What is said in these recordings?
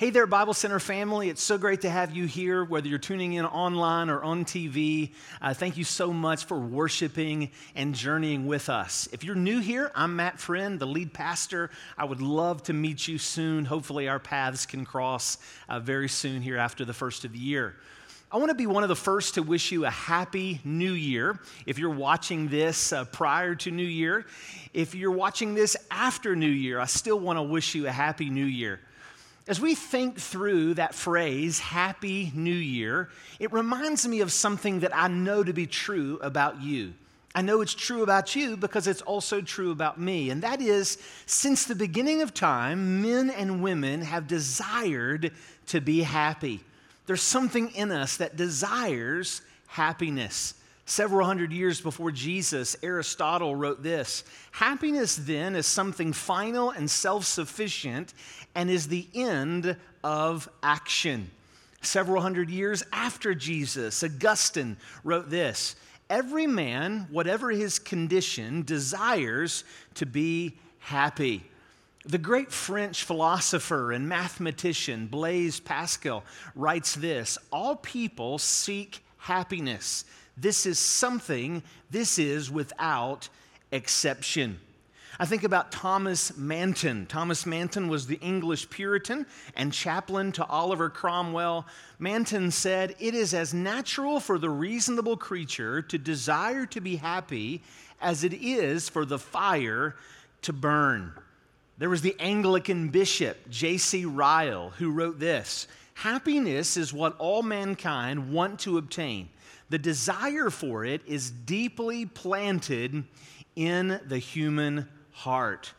Hey there, Bible Center family. It's so great to have you here, whether you're tuning in online or on TV. Uh, thank you so much for worshiping and journeying with us. If you're new here, I'm Matt Friend, the lead pastor. I would love to meet you soon. Hopefully, our paths can cross uh, very soon here after the first of the year. I want to be one of the first to wish you a happy new year. If you're watching this uh, prior to New Year, if you're watching this after New Year, I still want to wish you a happy new year. As we think through that phrase, Happy New Year, it reminds me of something that I know to be true about you. I know it's true about you because it's also true about me. And that is, since the beginning of time, men and women have desired to be happy. There's something in us that desires happiness. Several hundred years before Jesus, Aristotle wrote this Happiness then is something final and self sufficient and is the end of action. Several hundred years after Jesus, Augustine wrote this Every man, whatever his condition, desires to be happy. The great French philosopher and mathematician Blaise Pascal writes this All people seek happiness. This is something, this is without exception. I think about Thomas Manton. Thomas Manton was the English Puritan and chaplain to Oliver Cromwell. Manton said, It is as natural for the reasonable creature to desire to be happy as it is for the fire to burn. There was the Anglican bishop, J.C. Ryle, who wrote this Happiness is what all mankind want to obtain. The desire for it is deeply planted in the human heart.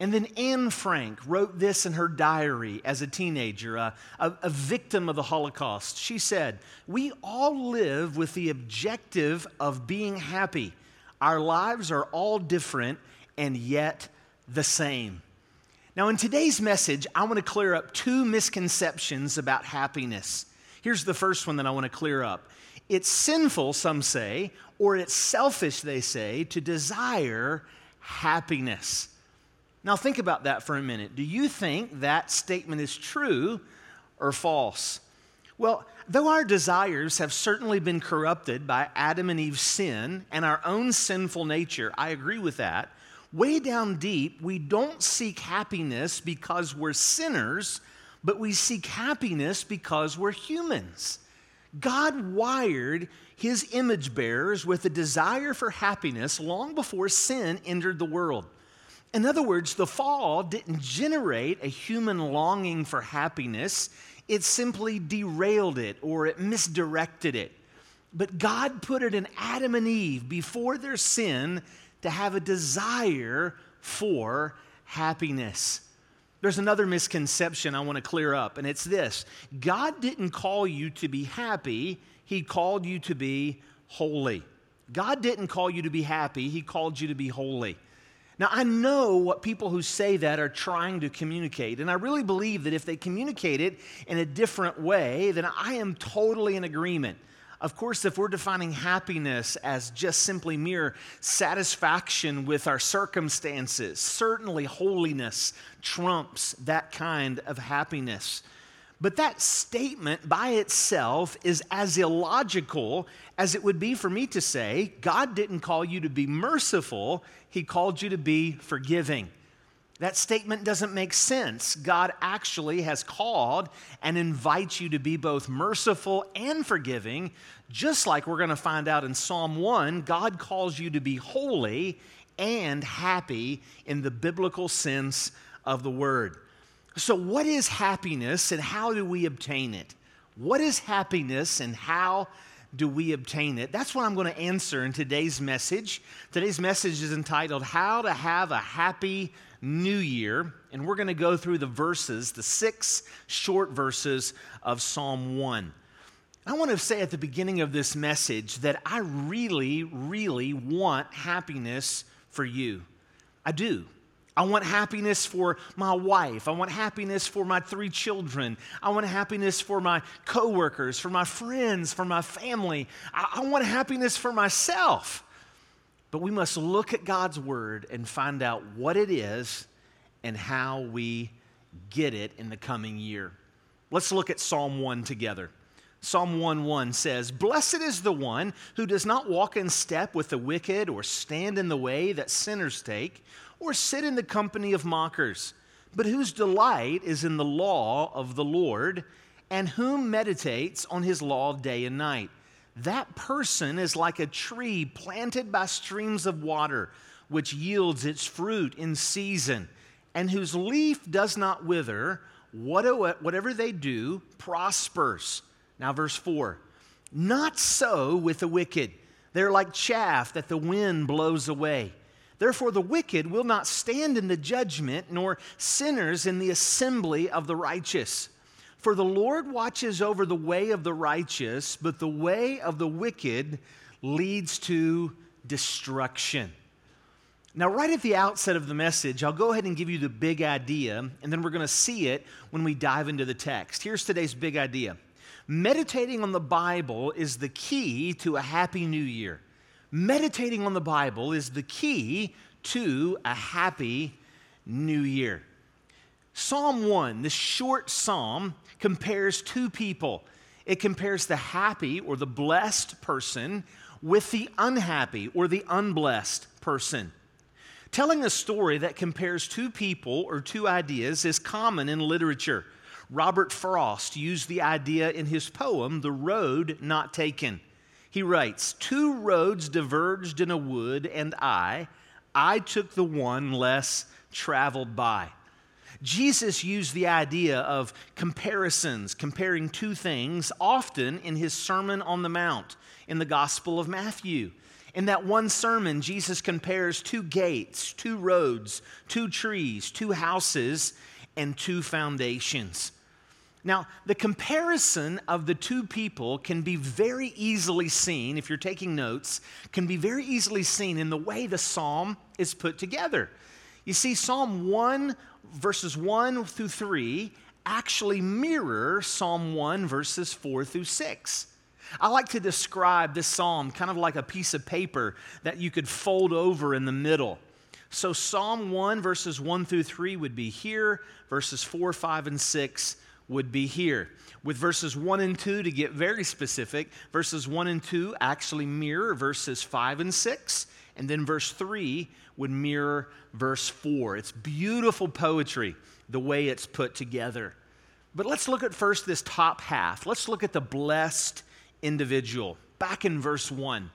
And then Anne Frank wrote this in her diary as a teenager, a, a, a, victim of the Holocaust. She said, We all live with the objective of being happy. Our lives are all different and yet the same. Now, in today's message, I want to clear up two misconceptions about happiness. Here's the first one that I want to clear up it's sinful, some say, or it's selfish, they say, to desire happiness. Now, think about that for a minute. Do you think that statement is true or false? Well, though our desires have certainly been corrupted by Adam and Eve's sin and our own sinful nature, I agree with that. Way down deep, we don't seek happiness because we're sinners, but we seek happiness because we're humans. God wired his image bearers with a desire for happiness long before sin entered the world. In other words, the fall didn't generate a human longing for happiness, it simply derailed it or it misdirected it. But God put it in Adam and Eve before their sin to have a desire for happiness. There's another misconception I want to clear up, and it's this God didn't call you to be happy, He called you to be holy. God didn't call you to be happy, He called you to be holy. Now, I know what people who say that are trying to communicate, and I really believe that if they communicate it in a different way, then I am totally in agreement. Of course, if we're defining happiness as just simply mere satisfaction with our circumstances, certainly holiness trumps that kind of happiness. But that statement by itself is as illogical as it would be for me to say, God didn't call you to be merciful, He called you to be forgiving. That statement doesn't make sense. God actually has called and invites you to be both merciful and forgiving, just like we're going to find out in Psalm 1. God calls you to be holy and happy in the biblical sense of the word. So, what is happiness and how do we obtain it? What is happiness and how do we obtain it? That's what I'm going to answer in today's message. Today's message is entitled How to Have a Happy New Year, and we're going to go through the verses, the six short verses of Psalm 1. I want to say at the beginning of this message that I really, really want happiness for you. I do. I want happiness for my wife. I want happiness for my three children. I want happiness for my coworkers, for my friends, for my family. I, I want happiness for myself. But we must look at God's word and find out what it is and how we get it in the coming year. Let's look at Psalm 1 together. Psalm 1 1 says, Blessed is the one who does not walk in step with the wicked, or stand in the way that sinners take, or sit in the company of mockers, but whose delight is in the law of the Lord, and whom meditates on his law day and night. That person is like a tree planted by streams of water, which yields its fruit in season, and whose leaf does not wither. Whatever they do prospers. Now, verse 4 Not so with the wicked. They're like chaff that the wind blows away. Therefore, the wicked will not stand in the judgment, nor sinners in the assembly of the righteous. For the Lord watches over the way of the righteous, but the way of the wicked leads to destruction. Now, right at the outset of the message, I'll go ahead and give you the big idea, and then we're going to see it when we dive into the text. Here's today's big idea Meditating on the Bible is the key to a happy new year. Meditating on the Bible is the key to a happy new year. Psalm 1, this short psalm, compares two people. It compares the happy or the blessed person with the unhappy or the unblessed person. Telling a story that compares two people or two ideas is common in literature. Robert Frost used the idea in his poem, The Road Not Taken. He writes Two roads diverged in a wood, and I, I took the one less traveled by. Jesus used the idea of comparisons, comparing two things, often in his Sermon on the Mount in the Gospel of Matthew. In that one sermon, Jesus compares two gates, two roads, two trees, two houses, and two foundations. Now, the comparison of the two people can be very easily seen, if you're taking notes, can be very easily seen in the way the psalm is put together. You see, Psalm 1, verses 1 through 3, actually mirror Psalm 1, verses 4 through 6. I like to describe this psalm kind of like a piece of paper that you could fold over in the middle. So, Psalm 1, verses 1 through 3 would be here, verses 4, 5, and 6 would be here. With verses 1 and 2, to get very specific, verses 1 and 2 actually mirror verses 5 and 6, and then verse 3 would mirror verse 4. It's beautiful poetry, the way it's put together. But let's look at first this top half. Let's look at the blessed individual. Back in verse 1.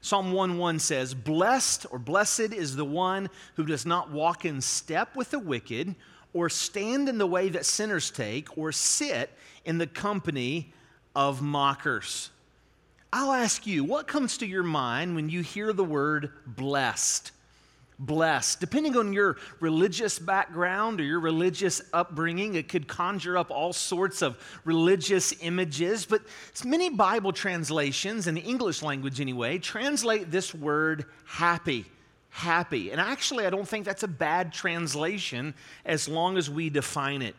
Psalm 1 1 says, Blessed or blessed is the one who does not walk in step with the wicked or stand in the way that sinners take, or sit in the company of mockers. I'll ask you, what comes to your mind when you hear the word blessed? Blessed. Depending on your religious background or your religious upbringing, it could conjure up all sorts of religious images. But many Bible translations, in the English language anyway, translate this word happy happy. And actually, I don't think that's a bad translation as long as we define it.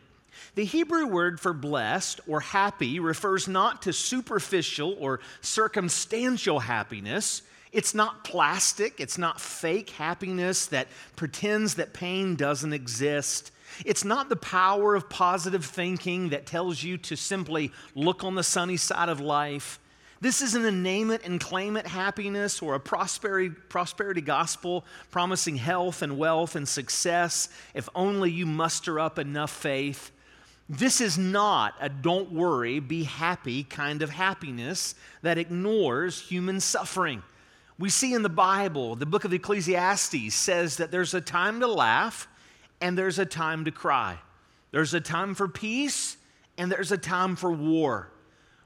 The Hebrew word for blessed or happy refers not to superficial or circumstantial happiness. It's not plastic, it's not fake happiness that pretends that pain doesn't exist. It's not the power of positive thinking that tells you to simply look on the sunny side of life. This isn't a name it and claim it happiness or a prosperity, prosperity gospel promising health and wealth and success if only you muster up enough faith. This is not a don't worry, be happy kind of happiness that ignores human suffering. We see in the Bible, the book of Ecclesiastes says that there's a time to laugh and there's a time to cry. There's a time for peace and there's a time for war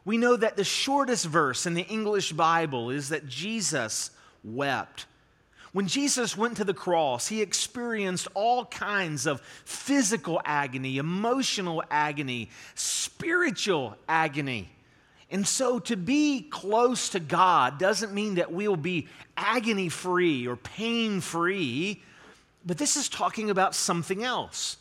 we know that the shortest verse in the English Bible is that Jesus wept. When Jesus went to the cross, he experienced all kinds of physical agony, emotional agony, spiritual agony. And so to be close to God doesn't mean that we'll be agony free or pain free, but this is talking about something else.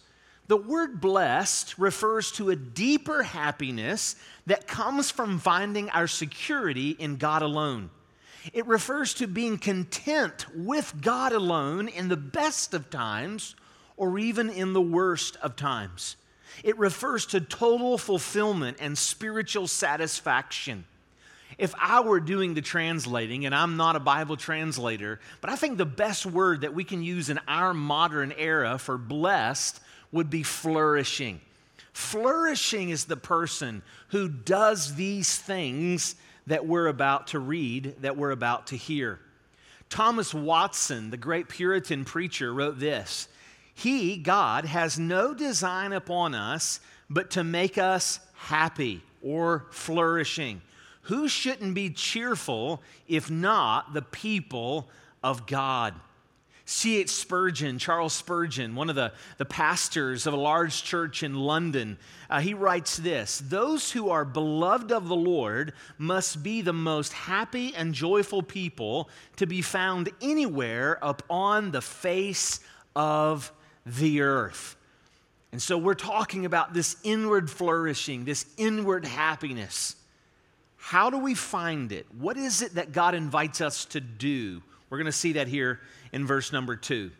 The word blessed refers to a deeper happiness that comes from finding our security in God alone. It refers to being content with God alone in the best of times or even in the worst of times. It refers to total fulfillment and spiritual satisfaction. If I were doing the translating, and I'm not a Bible translator, but I think the best word that we can use in our modern era for blessed would be flourishing. Flourishing is the person who does these things that we're about to read, that we're about to hear. Thomas Watson, the great Puritan preacher, wrote this He, God, has no design upon us but to make us happy or flourishing. Who shouldn't be cheerful if not the people of God? C.H. Spurgeon, Charles Spurgeon, one of the, the pastors of a large church in London, uh, he writes this Those who are beloved of the Lord must be the most happy and joyful people to be found anywhere upon the face of the earth. And so we're talking about this inward flourishing, this inward happiness. How do we find it? What is it that God invites us to do? We're going to see that here in verse number two.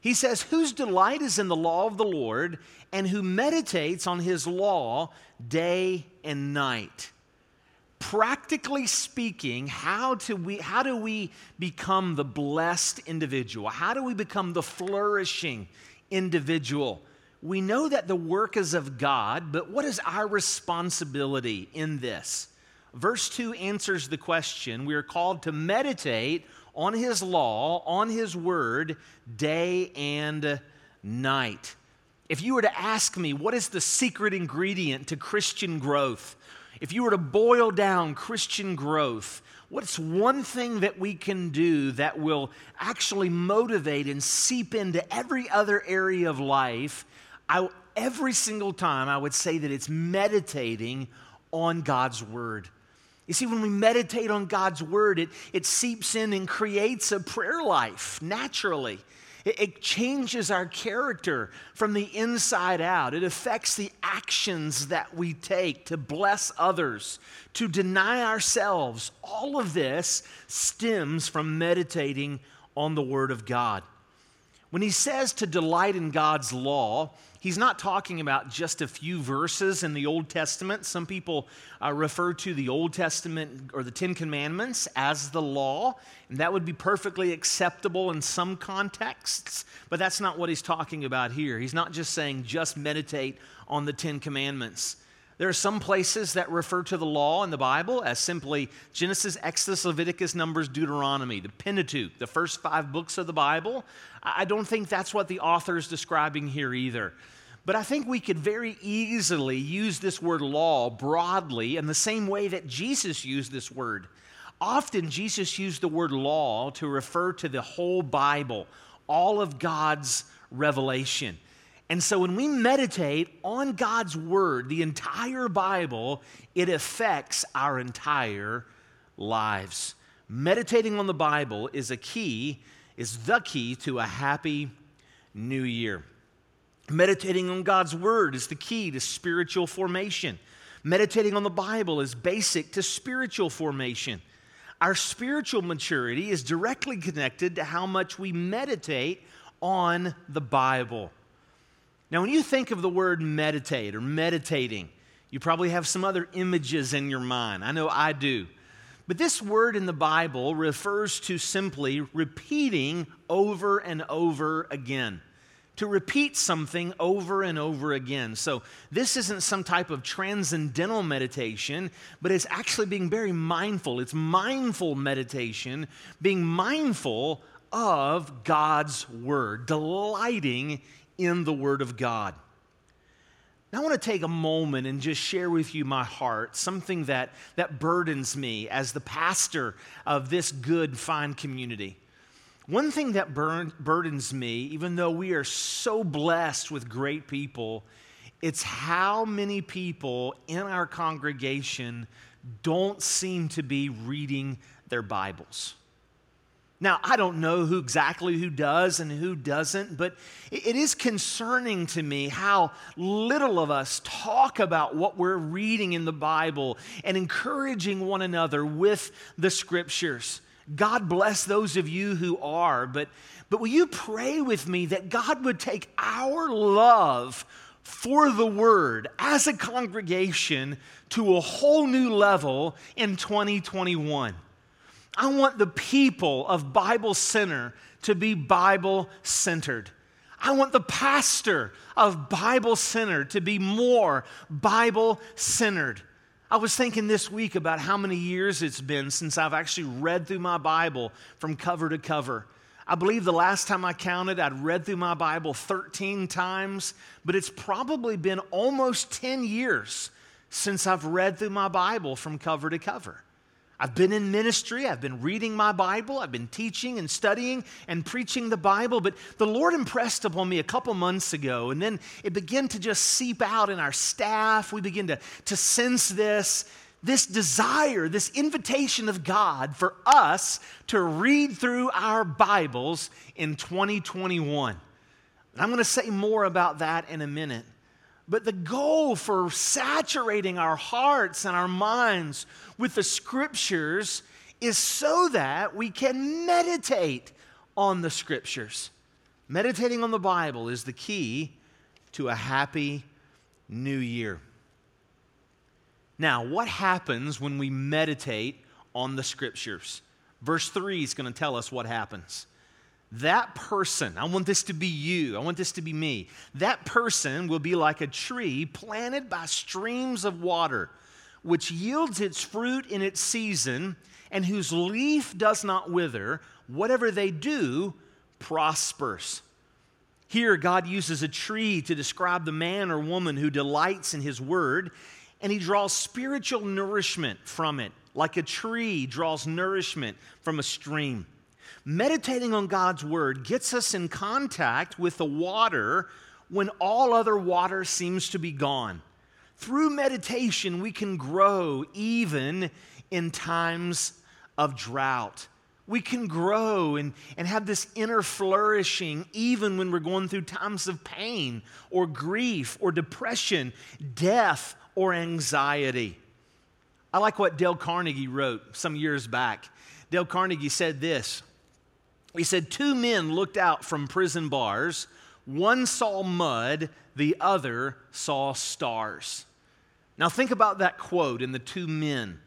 He says, Whose delight is in the law of the Lord, and who meditates on his law day and night. Practically speaking, how do, we, how do we become the blessed individual? How do we become the flourishing individual? We know that the work is of God, but what is our responsibility in this? Verse 2 answers the question. We are called to meditate on His law, on His word, day and night. If you were to ask me, what is the secret ingredient to Christian growth? If you were to boil down Christian growth, what's one thing that we can do that will actually motivate and seep into every other area of life? I, every single time, I would say that it's meditating on God's Word. You see, when we meditate on God's word, it, it seeps in and creates a prayer life naturally. It, it changes our character from the inside out. It affects the actions that we take to bless others, to deny ourselves. All of this stems from meditating on the word of God. When he says to delight in God's law, he's not talking about just a few verses in the Old Testament. Some people uh, refer to the Old Testament or the Ten Commandments as the law, and that would be perfectly acceptable in some contexts, but that's not what he's talking about here. He's not just saying just meditate on the Ten Commandments. There are some places that refer to the law in the Bible as simply Genesis, Exodus, Leviticus, Numbers, Deuteronomy, the Pentateuch, the first five books of the Bible. I don't think that's what the author is describing here either. But I think we could very easily use this word law broadly in the same way that Jesus used this word. Often, Jesus used the word law to refer to the whole Bible, all of God's revelation. And so when we meditate on God's word, the entire Bible, it affects our entire lives. Meditating on the Bible is a key, is the key to a happy new year. Meditating on God's word is the key to spiritual formation. Meditating on the Bible is basic to spiritual formation. Our spiritual maturity is directly connected to how much we meditate on the Bible. Now, when you think of the word meditate or meditating, you probably have some other images in your mind. I know I do. But this word in the Bible refers to simply repeating over and over again. To repeat something over and over again. So, this isn't some type of transcendental meditation, but it's actually being very mindful. It's mindful meditation, being mindful of God's word, delighting in the Word of God. Now, I want to take a moment and just share with you my heart, something that, that burdens me as the pastor of this good, fine community. One thing that burn, burdens me, even though we are so blessed with great people, it's how many people in our congregation don't seem to be reading their Bibles. Now, I don't know who exactly who does and who doesn't, but it is concerning to me how little of us talk about what we're reading in the Bible and encouraging one another with the scriptures. God bless those of you who are, but, but will you pray with me that God would take our love for the word as a congregation to a whole new level in 2021. I want the people of Bible Center to be Bible centered. I want the pastor of Bible Center to be more Bible centered. I was thinking this week about how many years it's been since I've actually read through my Bible from cover to cover. I believe the last time I counted, I'd read through my Bible 13 times, but it's probably been almost 10 years since I've read through my Bible from cover to cover. I've been in ministry, I've been reading my Bible, I've been teaching and studying and preaching the Bible, but the Lord impressed upon me a couple months ago, and then it began to just seep out in our staff. We begin to, to sense this, this desire, this invitation of God for us to read through our Bibles in 2021. And I'm going to say more about that in a minute. But the goal for saturating our hearts and our minds with the scriptures is so that we can meditate on the scriptures. Meditating on the Bible is the key to a happy new year. Now, what happens when we meditate on the scriptures? Verse 3 is going to tell us what happens that person, I want this to be you, I want this to be me. That person will be like a tree planted by streams of water, which yields its fruit in its season, and whose leaf does not wither. Whatever they do prospers. Here, God uses a tree to describe the man or woman who delights in his word, and he draws spiritual nourishment from it, like a tree draws nourishment from a stream meditating on God's word gets us in contact with the water when all other water seems to be gone. Through meditation, we can grow even in times of drought. We can grow and, and have this inner flourishing even when we're going through times of pain or grief or depression, death or anxiety. I like what Dale Carnegie wrote some years back. Dale Carnegie said this he said, Two men looked out from prison bars. One saw mud, the other saw stars. Now, think about that quote in the two men.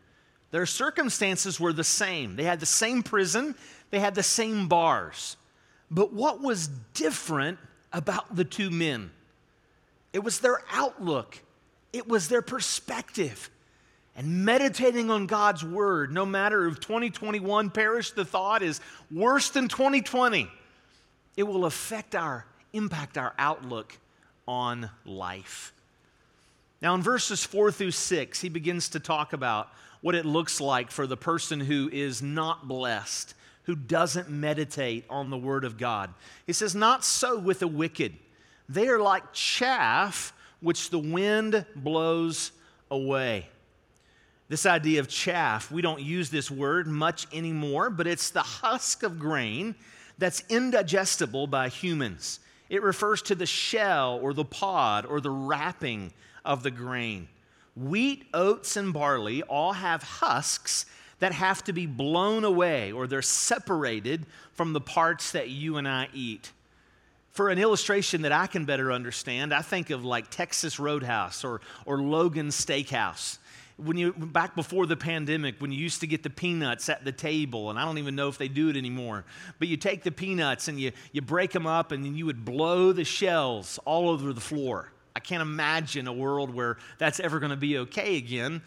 Their circumstances were the same. They had the same prison, they had the same bars. But what was different about the two men? It was their outlook, it was their perspective and meditating on God's word, no matter if 2021 perished the thought is worse than 2020, it will affect our impact our outlook on life. Now, in verses four through six, he begins to talk about what it looks like for the person who is not blessed, who doesn't meditate on the word of God. He says, Not so with the wicked. They are like chaff which the wind blows away. This idea of chaff, we don't use this word much anymore, but it's the husk of grain that's indigestible by humans. It refers to the shell or the pod or the wrapping of the grain. Wheat, oats, and barley all have husks that have to be blown away or they're separated from the parts that you and I eat. For an illustration that I can better understand, I think of like Texas Roadhouse or, or Logan Steakhouse when you back before the pandemic when you used to get the peanuts at the table and i don't even know if they do it anymore but you take the peanuts and you, you break them up and then you would blow the shells all over the floor. I can't imagine a world where that's ever going to be okay again.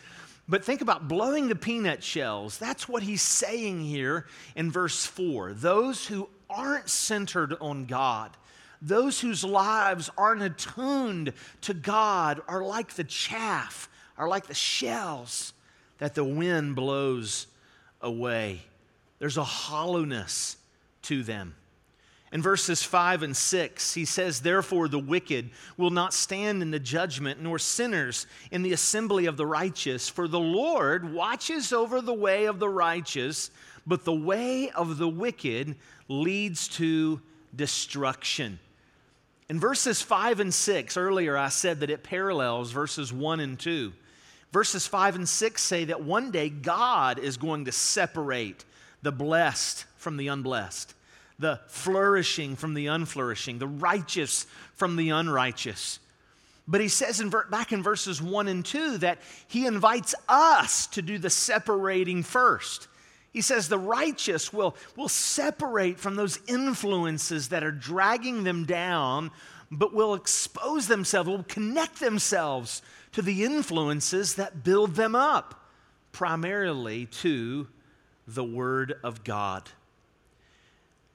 But think about blowing the peanut shells. That's what he's saying here in verse 4 those who aren't centered on god those whose lives aren't attuned to god are like the chaff are like the shells that the wind blows away. There's a hollowness to them. In verses 5 and 6, he says, Therefore the wicked will not stand in the judgment, nor sinners in the assembly of the righteous. For the Lord watches over the way of the righteous, but the way of the wicked leads to destruction. In verses 5 and 6, earlier I said that it parallels verses 1 and 2. Verses 5 and 6 say that one day God is going to separate the blessed from the unblessed, the flourishing from the unflourishing, the righteous from the unrighteous. But he says in, back in verses 1 and 2 that he invites us to do the separating first. He says the righteous will, will separate from those influences that are dragging them down, but will expose themselves, will connect themselves to the influences that build them up, primarily to the Word of God.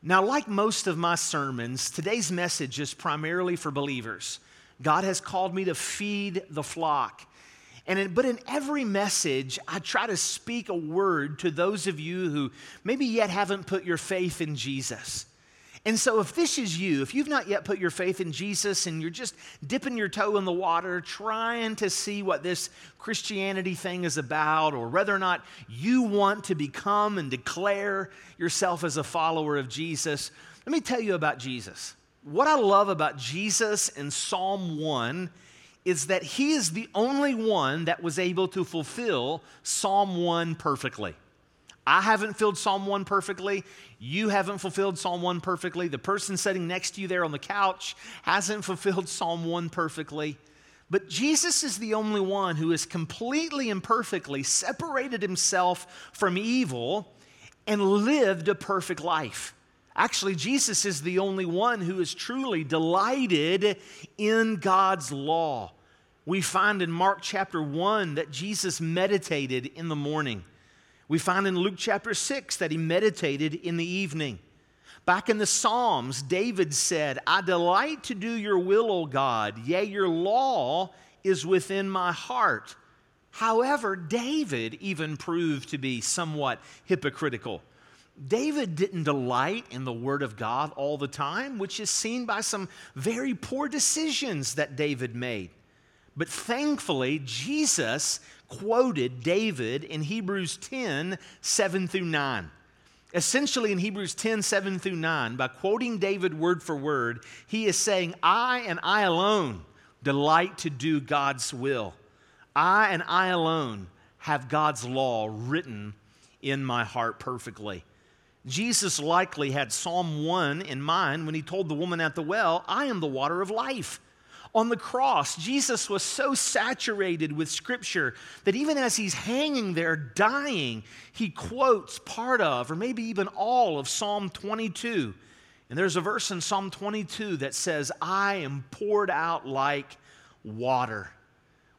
Now, like most of my sermons, today's message is primarily for believers. God has called me to feed the flock. And in, but in every message, I try to speak a word to those of you who maybe yet haven't put your faith in Jesus. And so, if this is you, if you've not yet put your faith in Jesus and you're just dipping your toe in the water, trying to see what this Christianity thing is about, or whether or not you want to become and declare yourself as a follower of Jesus, let me tell you about Jesus. What I love about Jesus in Psalm 1 is that he is the only one that was able to fulfill Psalm 1 perfectly. I haven't filled Psalm 1 perfectly. You haven't fulfilled Psalm 1 perfectly. The person sitting next to you there on the couch hasn't fulfilled Psalm 1 perfectly. But Jesus is the only one who has completely and perfectly separated himself from evil and lived a perfect life. Actually, Jesus is the only one who is truly delighted in God's law. We find in Mark chapter 1 that Jesus meditated in the morning. We find in Luke chapter 6 that he meditated in the evening. Back in the Psalms, David said, I delight to do your will, O God. Yea, your law is within my heart. However, David even proved to be somewhat hypocritical. David didn't delight in the Word of God all the time, which is seen by some very poor decisions that David made. But thankfully, Jesus quoted David in Hebrews 10 7 through 9. Essentially, in Hebrews 10 7 through 9, by quoting David word for word, he is saying, I and I alone delight to do God's will. I and I alone have God's law written in my heart perfectly. Jesus likely had Psalm 1 in mind when he told the woman at the well, I am the water of life. On the cross, Jesus was so saturated with Scripture that even as he's hanging there dying, he quotes part of, or maybe even all of Psalm 22. And there's a verse in Psalm 22 that says, I am poured out like water.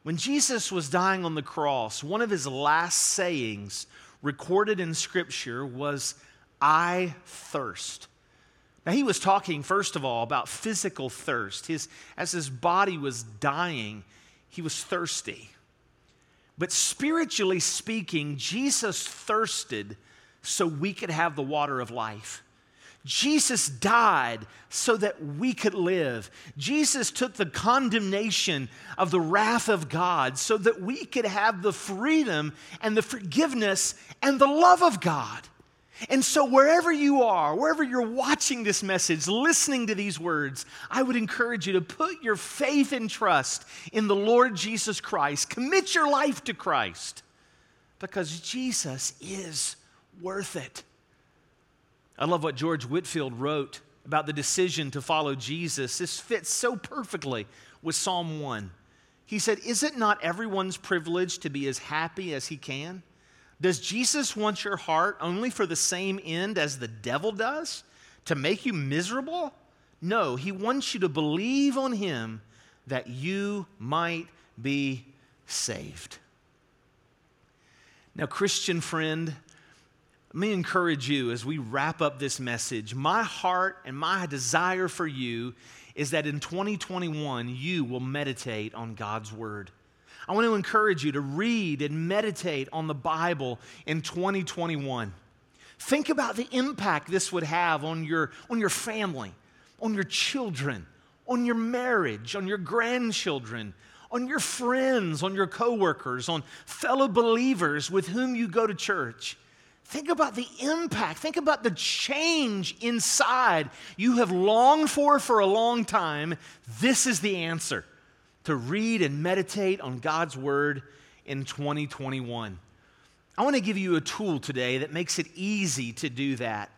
When Jesus was dying on the cross, one of his last sayings recorded in Scripture was, I thirst. Now, he was talking, first of all, about physical thirst. His, as his body was dying, he was thirsty. But spiritually speaking, Jesus thirsted so we could have the water of life. Jesus died so that we could live. Jesus took the condemnation of the wrath of God so that we could have the freedom and the forgiveness and the love of God. And so, wherever you are, wherever you're watching this message, listening to these words, I would encourage you to put your faith and trust in the Lord Jesus Christ. Commit your life to Christ because Jesus is worth it. I love what George Whitefield wrote about the decision to follow Jesus. This fits so perfectly with Psalm 1. He said, Is it not everyone's privilege to be as happy as he can? Does Jesus want your heart only for the same end as the devil does? To make you miserable? No, he wants you to believe on him that you might be saved. Now, Christian friend, let me encourage you as we wrap up this message. My heart and my desire for you is that in 2021, you will meditate on God's word. I want to encourage you to read and meditate on the Bible in 2021. Think about the impact this would have on your, on your family, on your children, on your marriage, on your grandchildren, on your friends, on your coworkers, on fellow believers with whom you go to church. Think about the impact. Think about the change inside you have longed for for a long time. This is the answer to read and meditate on God's Word in 2021. I want to give you a tool today that makes it easy to do that.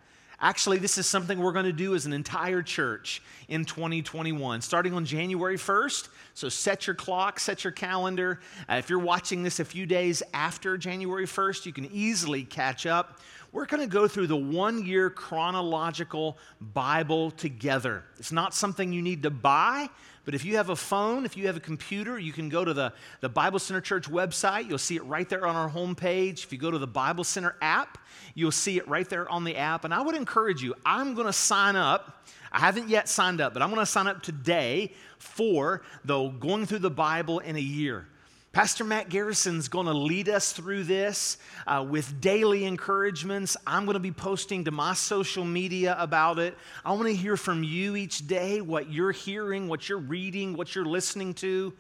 Actually, this is something we're going to do as an entire church in 2021, starting on January 1st. So set your clock, set your calendar. Uh, if you're watching this a few days after January 1st, you can easily catch up. We're going to go through the one year chronological Bible together. It's not something you need to buy, but if you have a phone, if you have a computer, you can go to the, the Bible Center Church website. You'll see it right there on our homepage. If you go to the Bible Center app, you'll see it right there on the app. And I would encourage you, I'm going to sign up. I haven't yet signed up, but I'm going to sign up today for the going through the Bible in a year. Pastor Matt Garrison's going to lead us through this uh, with daily encouragements. I'm going to be posting to my social media about it. I want to hear from you each day what you're hearing, what you're reading, what you're listening to.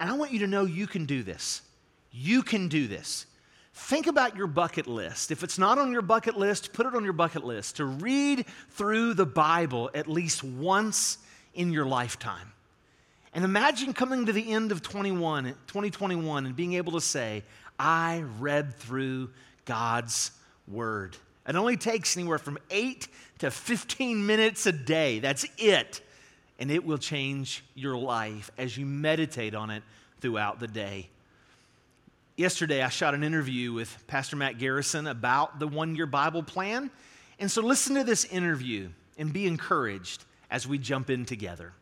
And I want you to know you can do this. You can do this. Think about your bucket list. If it's not on your bucket list, put it on your bucket list to read through the Bible at least once in your lifetime. And imagine coming to the end of 21, 2021 and being able to say, I read through God's Word. It only takes anywhere from 8 to 15 minutes a day. That's it. And it will change your life as you meditate on it throughout the day. Yesterday, I shot an interview with Pastor Matt Garrison about the one year Bible plan. And so, listen to this interview and be encouraged as we jump in together.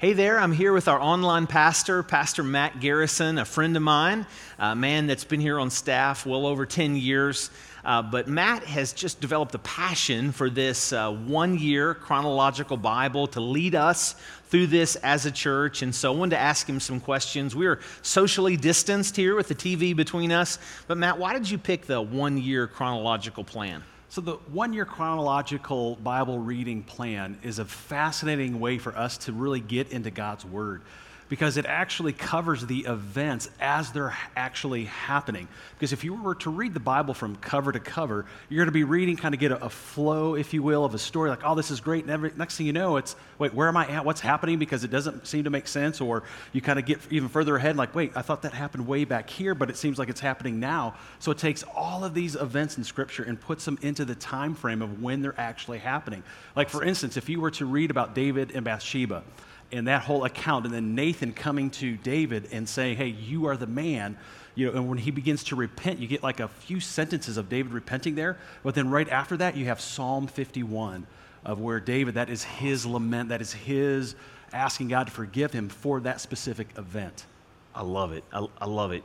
Hey there, I'm here with our online pastor, Pastor Matt Garrison, a friend of mine, a man that's been here on staff well over 10 years. Uh, but Matt has just developed a passion for this uh, one year chronological Bible to lead us through this as a church. And so I wanted to ask him some questions. We are socially distanced here with the TV between us. But Matt, why did you pick the one year chronological plan? So, the one year chronological Bible reading plan is a fascinating way for us to really get into God's Word because it actually covers the events as they're actually happening. Because if you were to read the Bible from cover to cover, you're going to be reading, kind of get a, a flow, if you will, of a story like, oh, this is great. And every, next thing you know, it's, wait, where am I at? What's happening? Because it doesn't seem to make sense. Or you kind of get even further ahead, like, wait, I thought that happened way back here, but it seems like it's happening now. So it takes all of these events in Scripture and puts them into the time frame of when they're actually happening. Like, for instance, if you were to read about David and Bathsheba, and that whole account, and then Nathan coming to David and saying, Hey, you are the man. You know, and when he begins to repent, you get like a few sentences of David repenting there. But then right after that, you have Psalm 51 of where David, that is his lament, that is his asking God to forgive him for that specific event. I love it. I, I love it.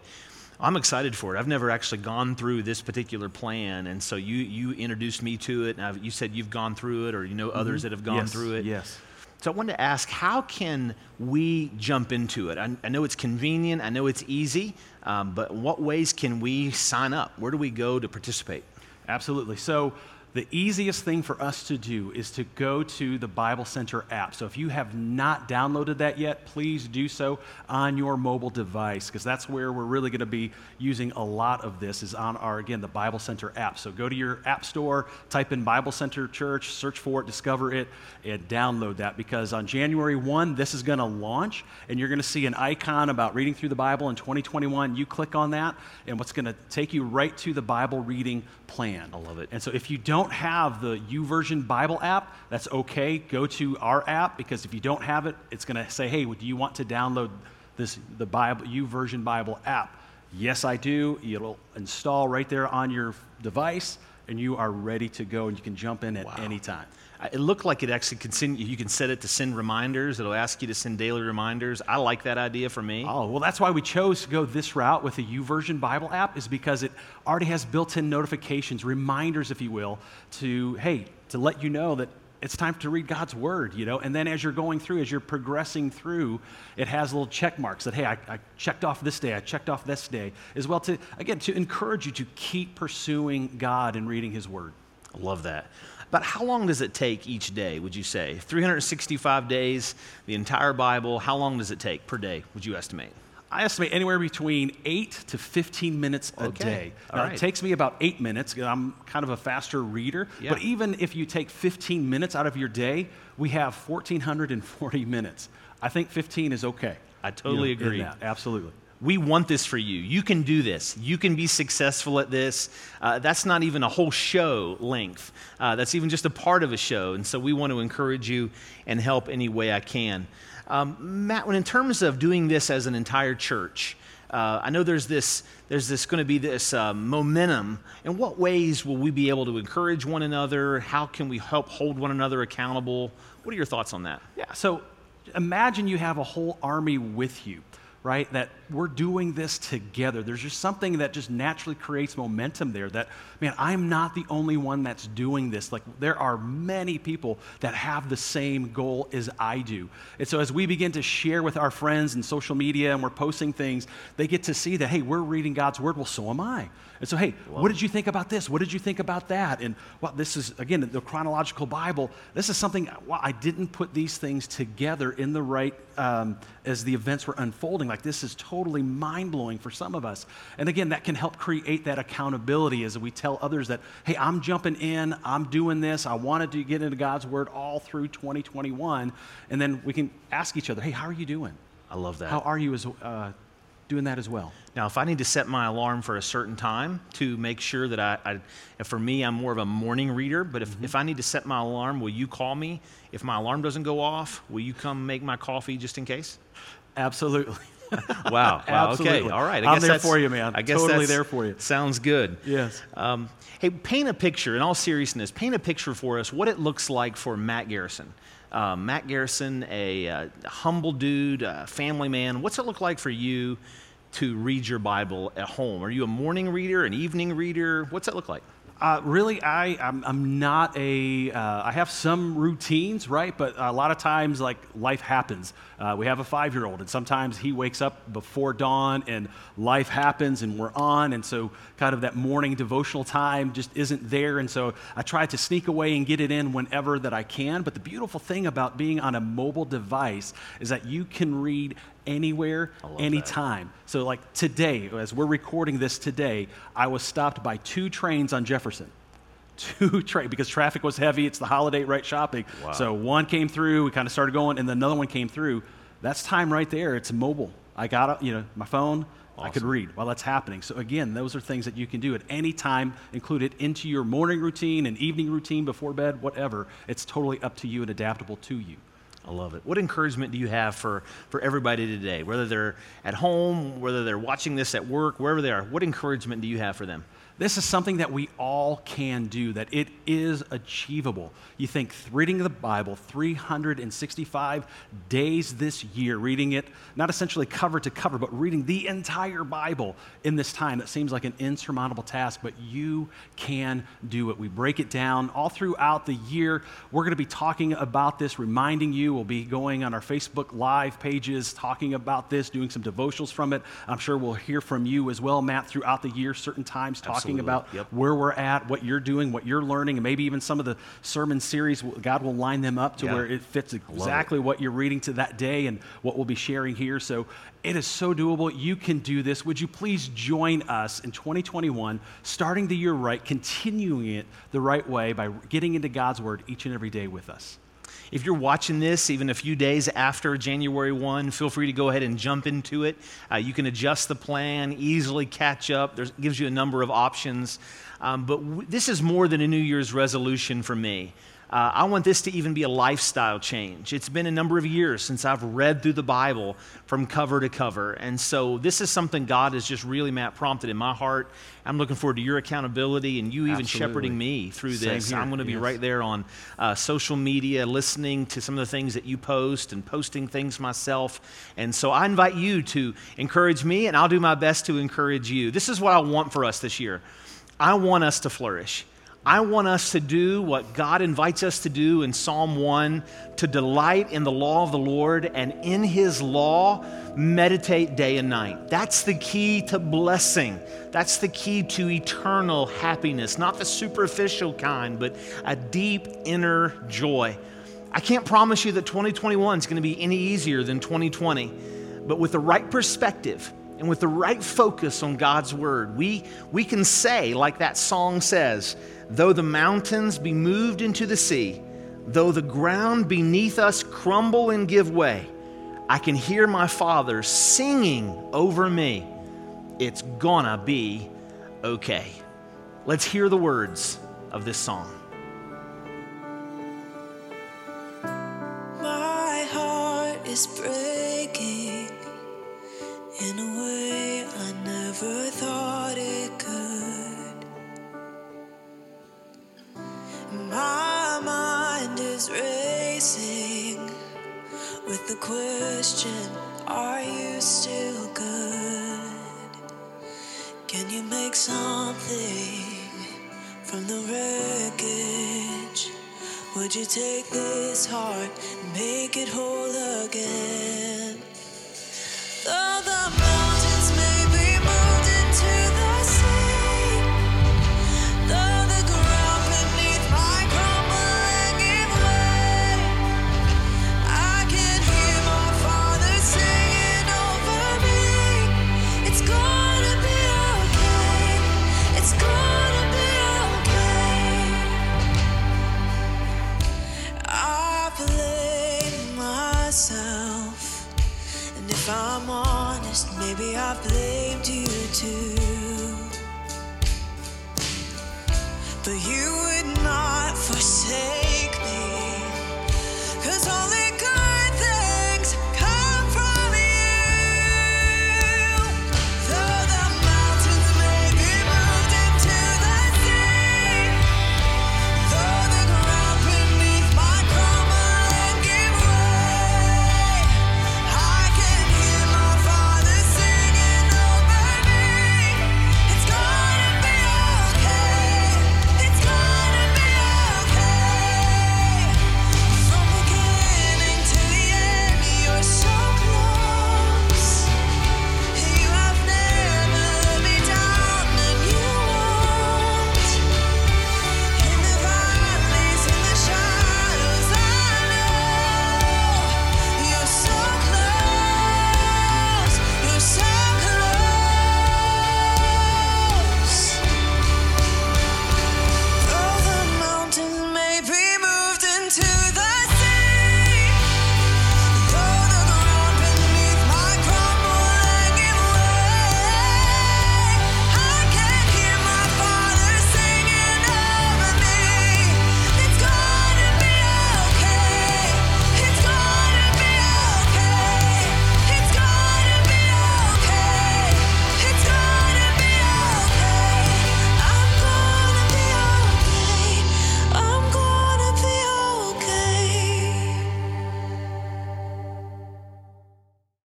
I'm excited for it. I've never actually gone through this particular plan, and so you you introduced me to it. And I've, you said you've gone through it, or you know others mm-hmm. that have gone yes, through it. Yes. So I wanted to ask, how can we jump into it? I, I know it's convenient, I know it's easy, um, but what ways can we sign up? Where do we go to participate? Absolutely. So the easiest thing for us to do is to go to the Bible Center app. So if you have not downloaded that yet, please do so on your mobile device because that's where we're really going to be using a lot of this is on our again the Bible Center app. So go to your app store, type in Bible Center Church, search for it, discover it and download that because on January 1 this is going to launch and you're going to see an icon about reading through the Bible in 2021. You click on that and what's going to take you right to the Bible reading plan. I love it. And so if you don't have the YouVersion Bible app, that's okay. Go to our app because if you don't have it, it's going to say, "Hey, do you want to download this the Bible YouVersion Bible app?" Yes, I do. It'll install right there on your device and you are ready to go and you can jump in at wow. any time. It looked like it actually can send, you can set it to send reminders. It'll ask you to send daily reminders. I like that idea for me. Oh, well, that's why we chose to go this route with the YouVersion Bible app, is because it already has built in notifications, reminders, if you will, to, hey, to let you know that it's time to read God's word, you know. And then as you're going through, as you're progressing through, it has little check marks that, hey, I, I, checked off this day, I checked off this day, as well to, again, to encourage you to keep pursuing God and reading His word. I love that. But how long does it take each day, would you say? 365 days, the entire Bible, how long does it take per day, would you estimate? I estimate anywhere between 8 to 15 minutes a okay. day. Now, right. It takes me about 8 minutes. I'm kind of a faster reader. Yeah. But even if you take 15 minutes out of your day, we have 1,440 minutes. I think 15 is okay. I totally you know, agree. Absolutely. We want this for you. You can do this. You can be successful at this. Uh, that's not even a whole show length, uh, that's even just a part of a show. And so we want to encourage you and help any way I can. Um, Matt, when in terms of doing this as an entire church, uh, I know there's this, there's this going to be this uh, momentum. In what ways will we be able to encourage one another? How can we help hold one another accountable? What are your thoughts on that? Yeah, so imagine you have a whole army with you right? That we're doing this together. There's just something that just naturally creates momentum there that, man, I'm not the only one that's doing this. Like, there are many people that have the same goal as I do. And so, as we begin to share with our friends and social media and we're posting things, they get to see that, hey, we're reading God's word. Well, so am I. And so, hey, what did you think about this? What did you think about that? And well, this is, again, the chronological Bible. This is something, well, I didn't put these things together in the right, um, as the events were unfolding. Like, this is totally mind blowing for some of us. And again, that can help create that accountability as we tell others that, hey, I'm jumping in, I'm doing this, I wanted to get into God's word all through 2021. And then we can ask each other, hey, how are you doing? I love that. How are you as, uh, doing that as well? Now, if I need to set my alarm for a certain time to make sure that I, I for me, I'm more of a morning reader, but if, mm-hmm. if I need to set my alarm, will you call me? If my alarm doesn't go off, will you come make my coffee just in case? Absolutely. wow. Wow. Okay. All right. I am there for you, man. I guess totally there for you. Sounds good. Yes. Um, hey, paint a picture. In all seriousness, paint a picture for us what it looks like for Matt Garrison. Uh, Matt Garrison, a, a, humble dude, a family man. What's it look like for you to read your Bible at home? Are you a morning reader, an evening reader? What's that look like? Uh, really, I, I'm, I'm not a. Uh, I have some routines, right? But a lot of times, like life happens. Uh, we have a five year old, and sometimes he wakes up before dawn, and life happens, and we're on. And so, kind of that morning devotional time just isn't there. And so, I try to sneak away and get it in whenever that I can. But the beautiful thing about being on a mobile device is that you can read anywhere, anytime. That. So, like today, as we're recording this today, I was stopped by two trains on Jefferson. Two trains because traffic was heavy. It's the holiday right shopping. Wow. So one came through. We kind of started going, and then another one came through. That's time right there. It's mobile. I got you know my phone. Awesome. I could read while that's happening. So again, those are things that you can do at any time, include it into your morning routine and evening routine before bed, whatever. It's totally up to you and adaptable to you. I love it. What encouragement do you have for, for everybody today, whether they're at home, whether they're watching this at work, wherever they are? What encouragement do you have for them? This is something that we all can do, that it is achievable. You think reading the Bible 365 days this year, reading it not essentially cover to cover, but reading the entire Bible in this time, that seems like an insurmountable task, but you can do it. We break it down all throughout the year. We're going to be talking about this, reminding you. We'll be going on our Facebook Live pages, talking about this, doing some devotionals from it. I'm sure we'll hear from you as well, Matt, throughout the year, certain times, talking talking about yep. where we're at, what you're doing, what you're learning, and maybe even some of the sermon series, God will line them up to yeah. where it fits exactly it. what you're reading to that day and what we'll be sharing here. So it is so doable. You can do this. Would you please join us in 2021, starting the year right, continuing it the right way by getting into God's Word each and every day with us? If you're watching this even a few days after January 1, feel free to go ahead and jump into it. Uh, you can adjust the plan, easily catch up. There gives you a number of options. Um, but w- this is more than a New Year's resolution for me. Uh, I want this to even be a lifestyle change. It's been a number of years since I've read through the Bible from cover to cover. And so this is something God has just really, Matt, prompted in my heart. I'm looking forward to your accountability and you even Absolutely. shepherding me through this. I'm going to be yes. right there on uh, social media, listening to some of the things that you post and posting things myself. And so I invite you to encourage me, and I'll do my best to encourage you. This is what I want for us this year. I want us to flourish. I want us to do what God invites us to do in Psalm 1 to delight in the law of the Lord and in His law meditate day and night. That's the key to blessing. That's the key to eternal happiness, not the superficial kind, but a deep inner joy. I can't promise you that 2021 is going to be any easier than 2020, but with the right perspective, and with the right focus on God's word, we, we can say, like that song says, though the mountains be moved into the sea, though the ground beneath us crumble and give way, I can hear my Father singing over me. It's gonna be okay. Let's hear the words of this song. My heart is in a way I never thought it could. My mind is racing with the question Are you still good? Can you make something from the wreckage? Would you take this heart and make it whole again?